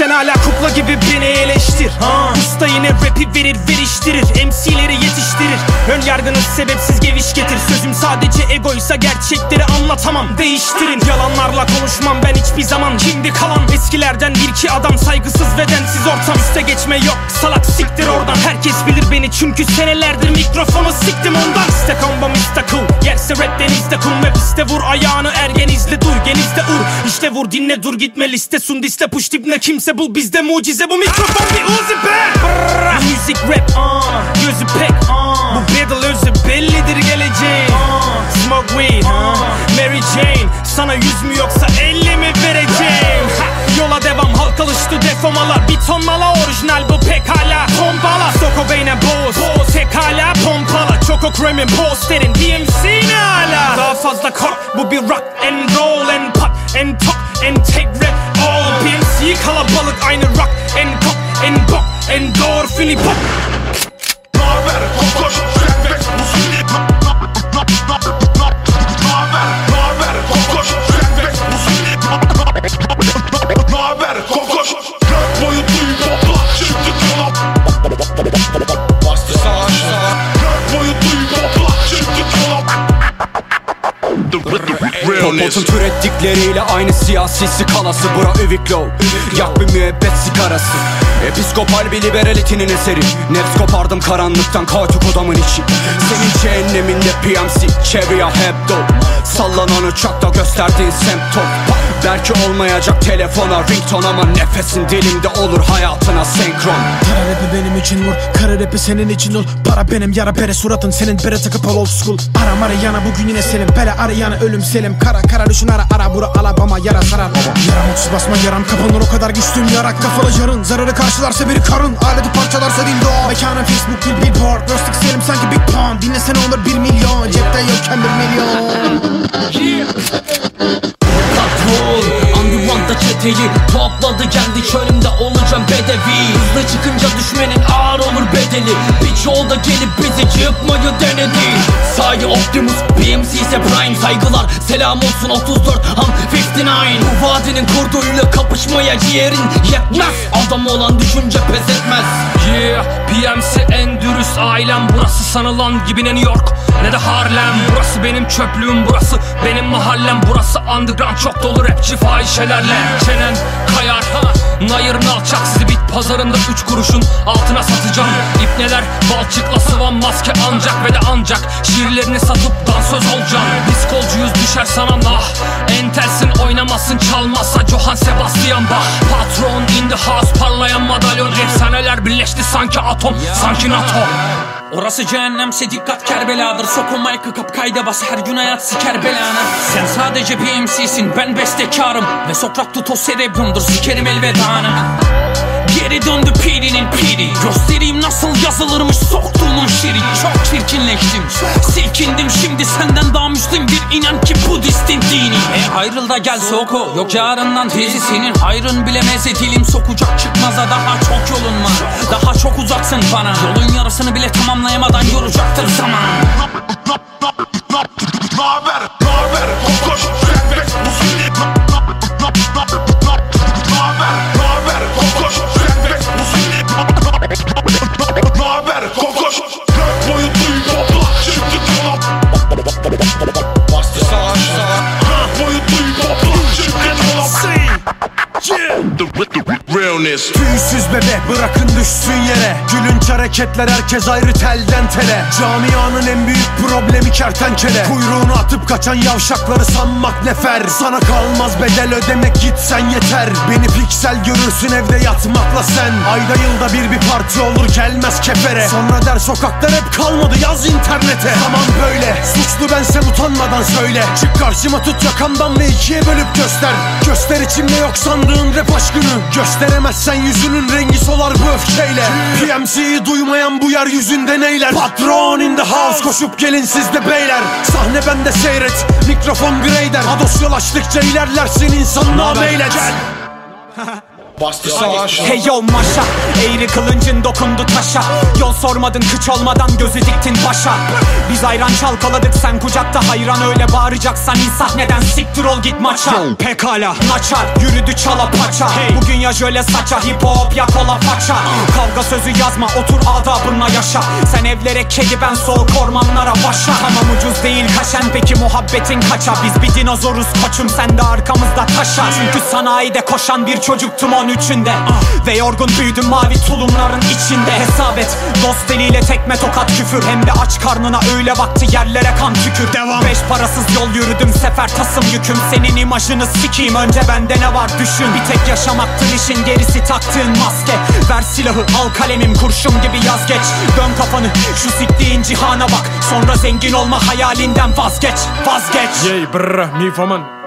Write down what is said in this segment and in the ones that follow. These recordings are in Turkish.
Sen hala kukla gibi beni eleştir. Ha. Usta yine rapi verir veriştirir. MC'leri yetiştirir. Ön yargınız sebepsiz geviş getir. Sözüm sadece egoysa gerçekleri anlatamam. Değiştirin. Yalanlarla konuşmam ben hiçbir zaman. Şimdi kalan eskilerden bir iki adam Saygısız ve densiz ortam Üste geçme yok. Salak siktir oradan. Herkes bilir beni çünkü senelerdir mikrofonu siktim ondan. İste combo miste cool. Yerse rap denizde kum ve piste vur. Ayağını ergen izle duy genizde ur. İşte vur dinle dur gitme liste sun diste push tip ne kimse bul bizde mucize. Bu mikrofon bir uzi be Müzik rap aa, gözü pek aa. Bu battle özü bellidir geleceğin. Aa. Smoke weed aa. Mary Jane. Sana yüz mü yoksa elli mi vereceğim? Ha. Yola devam halk alıştı defomalar Bir ton mala orijinal bu pekala. Pompala Soko beyne boz Boz tek hala pompala Choco cream'in posterin DMC ne hala Daha fazla kork bu bir rock and roll and pop and talk and take rap all PMC kalabalık aynı rock and cock and bok endorfini pop. Naber kokoş Popot'un türettikleriyle aynı siyasi skalası Bura Üviklow Yak bir müebbet sigarası. Episkopal bir liberalitinin eseri. Nefs kopardım karanlıktan kaotik odamın içi. Senin cehenneminde PMC Çeviriya hep Sallanan uçakta gösterdiğin semptom Belki olmayacak telefona rington ama nefesin dilimde olur hayatına senkron. Kara rapi benim için vur Kara rapi senin için ol Para benim yara bere suratın. Senin bere takıp al old school Aram arayana bugün yine selim. Bele arayana ölüm selim. Kara kara düşün ara ara bura alabama yara sarar. Yaram otuz basma yaram. Kapanır o kadar güçlüyüm yarak kafalı yarın. Zararı karşılarsa biri karın. Aleti parçalarsa dildo. Mekanım Facebook bir billboard. Röstik selim sanki Big Pun Dinlesene onur bir milyon. Cepte yokken bir milyon. Çeteyi topladı geldi çölümde olacağım bedevi. Hızlı çıkınca düşmenin ağır olur bedeli. Birçoğu da gelip bizi yıkmayı denedi. Sahi Optimus BMC ise Prime. Saygılar Selam olsun 34 ham 59 Bu vadinin kurduyla kapışmaya ciğerin yetmez. Adam olan düşünce pes etmez. Yeah, PMC en dürüst ailem. Burası sanılan gibi ne New York ne de Harlem. Burası benim çöplüğüm burası benim mahallem. Burası underground çok dolu rapçi fahişelerle. Çenen kayar ha Nayırın alçak bit pazarında üç kuruşun altına satacağım. İpneler balçıkla sıvan maske ancak ve de ancak Şiirlerini satıp dansöz olacağım. Diskolcuyuz düşer sana nah. Entelsin oynamazsın çalmazsa Johann Sebastian Bach. Patron in the house parlayan madalyon. Efsaneler birleşti sanki atom sanki NATO Orası cehennemse dikkat Kerbela'dır. Sok o mic'ı kap kayda bas her gün hayat siker belanı Sen sadece PMC'sin ben bestekarım. Ve Sokrat tutos cerebrumdur sikerim elvedanı Geri döndü pirinin piri. Göstereyim nasıl yazılırmış soktuğunun şiiri Çok çirkinleştim Silkindim. Şimdi senden daha müslim bir inan ki Budistin dini. E ayrıl da gel Soko Yok yarından tezi senin hayrın bilemez. Dilim sokacak çıkmaza daha çok yolun var. Daha çok uzaksın bana. Yolun yarısını bile tamamlayamadan yoracaktır zaman. Naber? Naber? kokoş Realness. Tüysüz bebe bırakın düşsün yere. Gülünç hareketler herkes ayrı telden tele. Camianın en büyük problemi kertenkele. Kuyruğunu atıp kaçan yavşakları sanmak nefer Sana kalmaz bedel ödemek gitsen yeter. Beni piksel görürsün evde yatmakla sen. Ayda yılda bir bir parti olur gelmez kefere. Sonra der sokaklar hep kalmadı yaz internete. Tamam böyle suçlu bensen utanmadan söyle. Çık karşıma tut yakamdan ve ikiye bölüp göster. Göster içimde yok sandığın rap aşkını Gösteremezsen yüzünün rengi solar bu öfkeyle. PMC'yi duymayan bu yeryüzünde neyler? Patron in the house koşup gelin siz de beyler. Sahne bende seyret mikrofon greyder Ados yol açtıkça ilerlersin insanlığa meylet Bastı savaş. Hey yo maşa. Eğri kılıncın dokundu taşa. Yol sormadın kıç olmadan gözü diktin başa. Biz ayran çalkaladık sen kucakta hayran. Öyle bağıracaksan in sahneden siktir ol git maça. Pekala Naçar. Yürüdü çala paça. Bugün ya jöle saça hip hop ya kola faça. Kavga sözü yazma otur adabınla yaşa. Sen evlere kedi ben soğuk ormanlara başa. Tamam ucuz değil kaşen peki muhabbetin kaça? Biz bir dinozoruz koçum sen de arkamızda taşa. Çünkü sanayide koşan bir çocuktum on üçünde Ve yorgun büyüdüm mavi tulumların içinde. Hesap et dost eliyle tekme tokat küfür. Hem de aç karnına öyle vakti yerlere kan tükür. Devam. Beş parasız yol yürüdüm sefer tasım yüküm. Senin imajını sikeyim önce bende ne var düşün. Bir tek yaşamaktır işin gerisi taktığın maske. Ver silahı al kalemim kurşun gibi yaz geç. Dön kafanı şu siktiğin cihana bak. Sonra zengin olma hayalinden vazgeç Vazgeç. Yey brr mifaman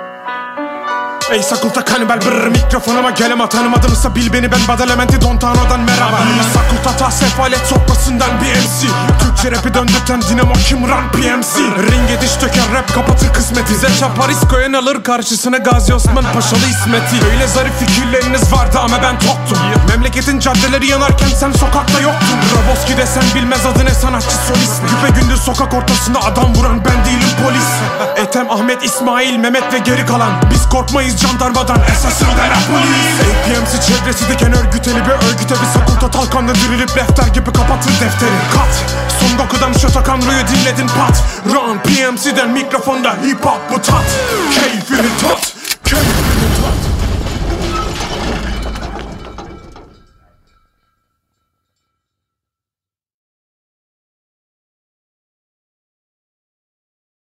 Ey sakulta kanibal brr mikrofonuma geleme tanımadınsa bil beni ben Badalamenti Dontano'dan merhaba. Sakulta ta sefalet sofrasından bir MC Türkçe rapi döndürten dinamo Kimran PMC Ringe diş döker rap kapatır kısmeti. Zeça Paris koyan alır karşısına Gazi Osman Paşalı İsmet'i. Öyle zarif fikirleriniz vardı ama ben toktum Memleketin caddeleri yanarken sen sokakta yoktun. Roboski desen bilmez adı ne sanatçı solist. Güpe gündüz sokak ortasında adam vuran ben değilim polis. Ethem, Ahmet, İsmail, Mehmet ve geri kalan. Biz korkmayız jandarmadan esasında rap polis. APMC çevresi diken örgüteli bir örgüte Bir sakulta talkanla dirilip lefter gibi kapatır defteri. Kat. Son Goku'dan Shotokan Ru'yu dinledin pat. Run PMC'den mikrofonda hip hop bu tat. Tat